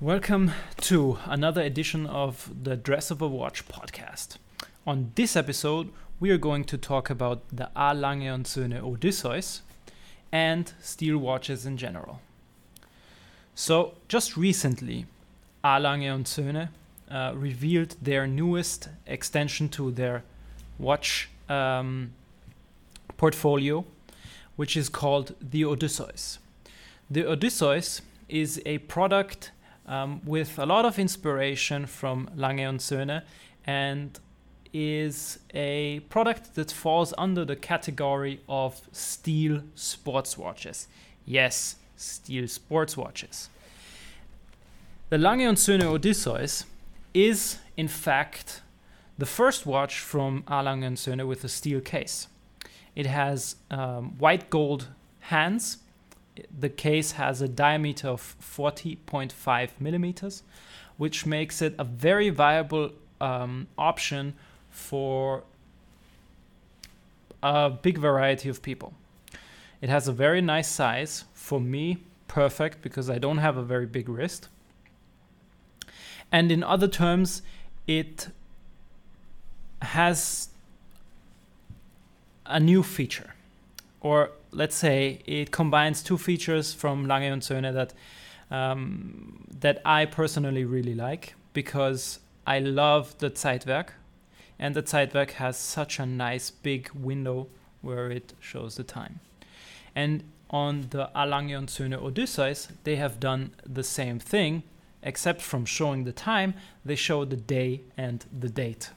Welcome to another edition of the Dress of a Watch podcast. On this episode, we are going to talk about the A. Lange und Söhne Odysseus and steel watches in general. So, just recently, A. Lange und Söhne uh, revealed their newest extension to their watch um, portfolio, which is called the Odysseus. The Odysseus is a product um, with a lot of inspiration from Lange und Söhne and is a product that falls under the category of steel sports watches. Yes, steel sports watches. The Lange und Söhne Odysseus is, in fact, the first watch from. Lange und Söhne with a steel case. It has um, white gold hands the case has a diameter of 40.5 millimeters, which makes it a very viable um, option for a big variety of people. It has a very nice size. For me, perfect because I don't have a very big wrist. And in other terms, it has a new feature or let's say it combines two features from Lange und Söhne that um, that I personally really like because I love the Zeitwerk, and the Zeitwerk has such a nice big window where it shows the time. And on the. Lange und Söhne Odysseus, they have done the same thing, except from showing the time, they show the day and the date.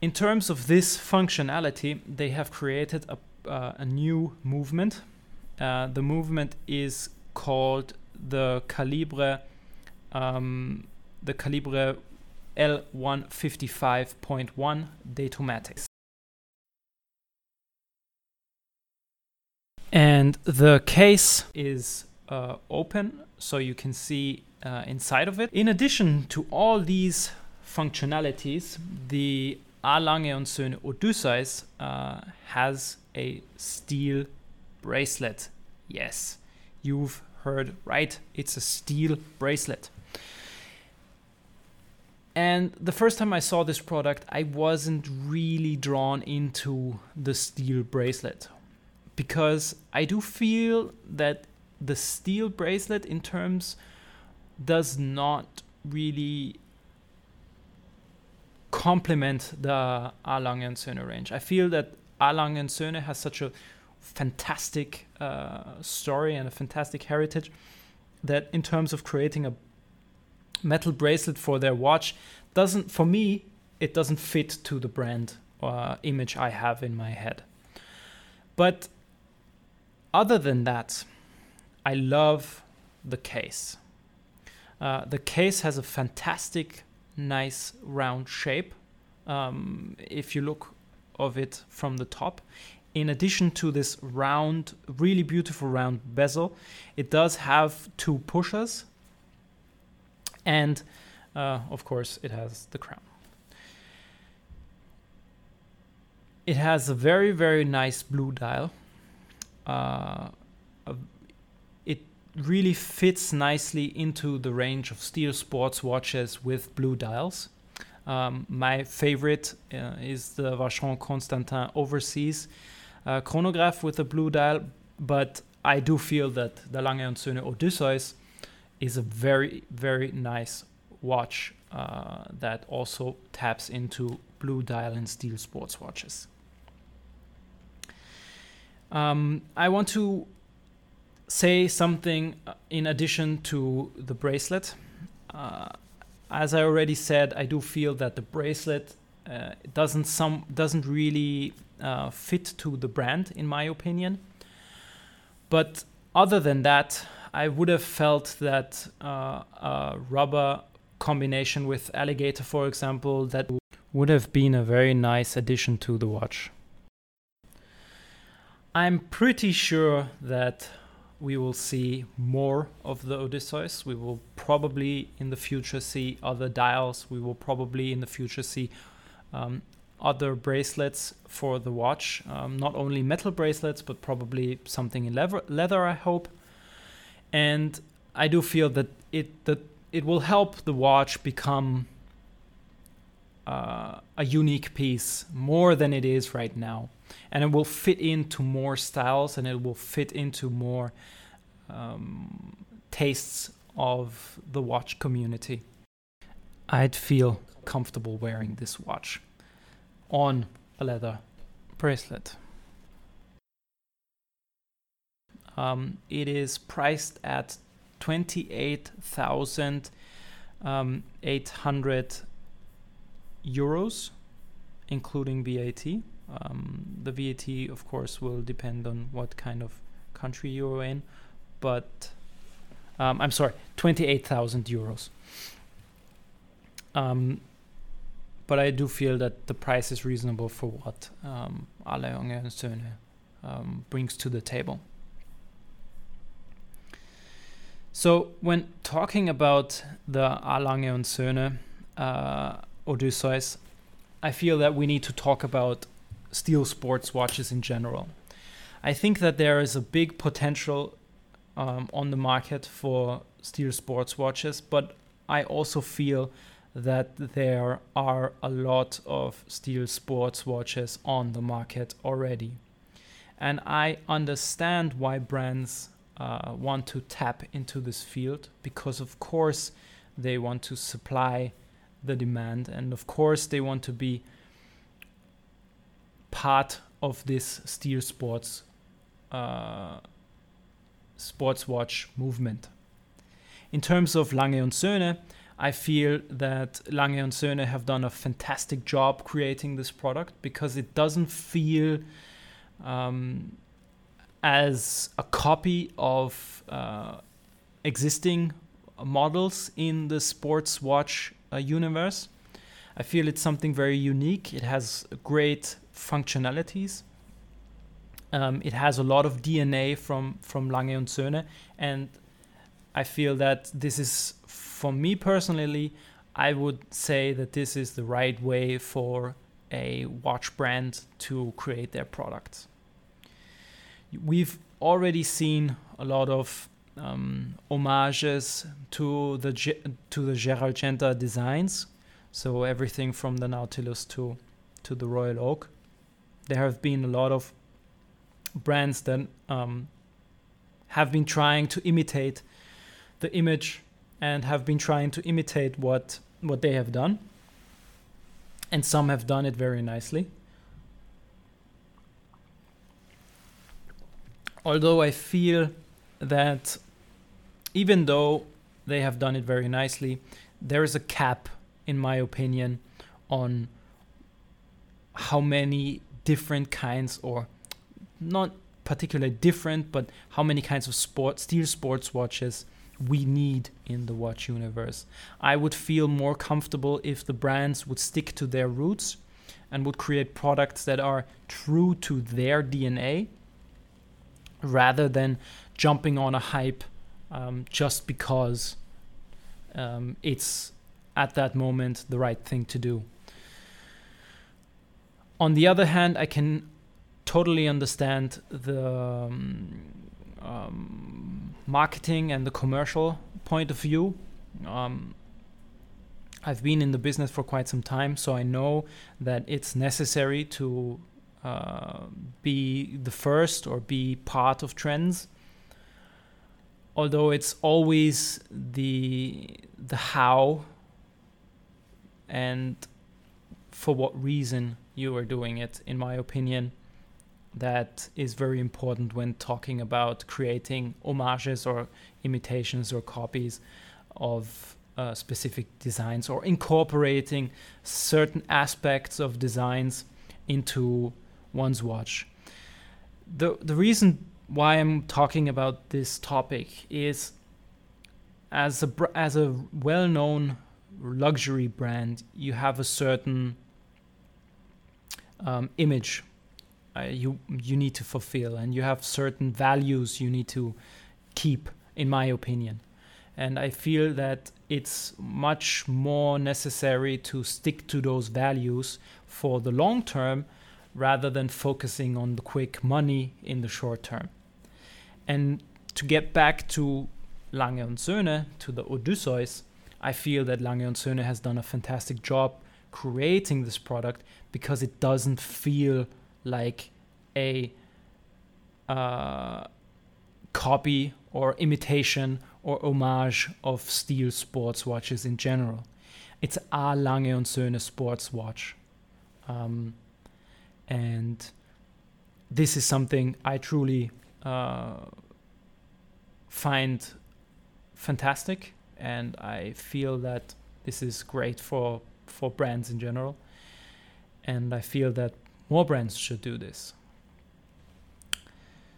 In terms of this functionality, they have created a, uh, a new movement. Uh, the movement is called the Calibre, um, the Calibre L155.1 Datomatics. And the case is uh, open, so you can see uh, inside of it. In addition to all these functionalities, the A. Lange und Söhne Odysseus uh, has a steel bracelet. Yes, you've heard right. It's a steel bracelet. And the first time I saw this product, I wasn't really drawn into the steel bracelet because I do feel that the steel bracelet, in terms, does not really complement the A. Lange and Söhne range. I feel that A. Lange and Söhne has such a fantastic uh, story and a fantastic heritage that in terms of creating a metal bracelet for their watch doesn't for me it doesn't fit to the brand uh, image I have in my head. But other than that, I love the case. Uh, the case has a fantastic nice round shape um, if you look of it from the top. In addition to this round really beautiful round bezel it does have two pushers and uh, of course it has the crown. It has a very very nice blue dial uh, really fits nicely into the range of steel sports watches with blue dials. Um, my favorite uh, is the Vacheron Constantin Overseas uh, chronograph with a blue dial, but I do feel that the Lange Söhne Odysseus is a very, very nice watch uh, that also taps into blue dial and steel sports watches. Um, I want to say something uh, in addition to the bracelet. Uh, as I already said, I do feel that the bracelet uh, doesn't some doesn't really uh, fit to the brand, in my opinion. But other than that, I would have felt that uh, a rubber combination with alligator, for example, that would have been a very nice addition to the watch. I'm pretty sure that we will see more of the Odysseus. We will probably in the future see other dials. We will probably in the future see um, other bracelets for the watch. Um, not only metal bracelets, but probably something in leather, leather I hope. And I do feel that it that it will help the watch become uh, a unique piece more than it is right now, and it will fit into more styles and it will fit into more um, tastes of the watch community. I'd feel comfortable wearing this watch on a leather bracelet. Um, it is priced at 28,800 um, euros, including VAT. Um, the VAT, of course, will depend on what kind of country you're in, but um, I'm sorry, 28,000 euros. Um, but I do feel that the price is reasonable for what um, and Söhne um, brings to the table. So when talking about the Alange Lange und Söhne uh, Odysseus, I feel that we need to talk about steel sports watches in general. I think that there is a big potential um, on the market for steel sports watches, but I also feel that there are a lot of steel sports watches on the market already. And I understand why brands uh, want to tap into this field because, of course, they want to supply the demand, and of course, they want to be part of this steel sports uh, sports watch movement. In terms of Lange und Söhne, I feel that Lange und Söhne have done a fantastic job creating this product because it doesn't feel um, as a copy of uh, existing models in the sports watch universe. I feel it's something very unique. It has great functionalities. Um, it has a lot of DNA from from Lange und Söhne, and I feel that this is, for me personally, I would say that this is the right way for a watch brand to create their products. We've already seen a lot of um, homages to the to the Gerald Genta designs, so everything from the Nautilus to to the Royal Oak. There have been a lot of brands that um, have been trying to imitate the image and have been trying to imitate what what they have done, and some have done it very nicely. although I feel that even though they have done it very nicely, there is a cap, in my opinion, on how many different kinds, or not particularly different, but how many kinds of sport steel sports watches we need in the watch universe. I would feel more comfortable if the brands would stick to their roots and would create products that are true to their DNA rather than jumping on a hype um, just because um, it's at that moment the right thing to do. On the other hand, I can totally understand the um, um marketing and the commercial point of view. Um, I've been in the business for quite some time, so I know that it's necessary to uh, be the first or be part of trends although it's always the the how and for what reason you are doing it in my opinion that is very important when talking about creating homages or imitations or copies of uh, specific designs or incorporating certain aspects of designs into one's watch. The the reason why I'm talking about this topic is as a as a well-known luxury brand, you have a certain um, image uh, you you need to fulfill, and you have certain values you need to keep, in my opinion. And I feel that it's much more necessary to stick to those values for the long term rather than focusing on the quick money in the short term. And to get back to Lange und Söhne to the Odysseus, I feel that Lange und Söhne has done a fantastic job creating this product because it doesn't feel like a uh, copy or imitation or homage of steel sports watches in general. It's a Lange und Söhne sports watch. Um, and this is something I truly uh, find fantastic, and I feel that this is great for for brands in general, and I feel that more brands should do this.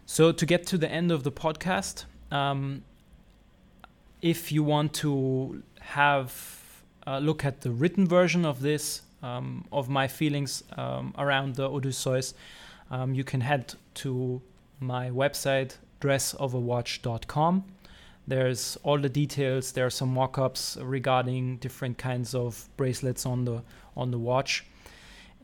So to get to the end of the podcast, um, if you want to have a look at the written version of this, um, of my feelings um, around the Odysseus, um, you can head to my website dressofatwatch.com. There's all the details. There are some mock-ups regarding different kinds of bracelets on the on the watch.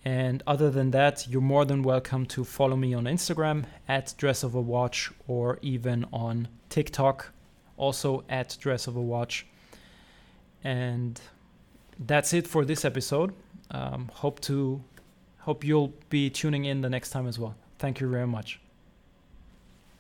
And other than that, you're more than welcome to follow me on Instagram at dressofatwatch or even on TikTok, also at dressofatwatch. And that's it for this episode. Um, hope to hope you'll be tuning in the next time as well. Thank you very much.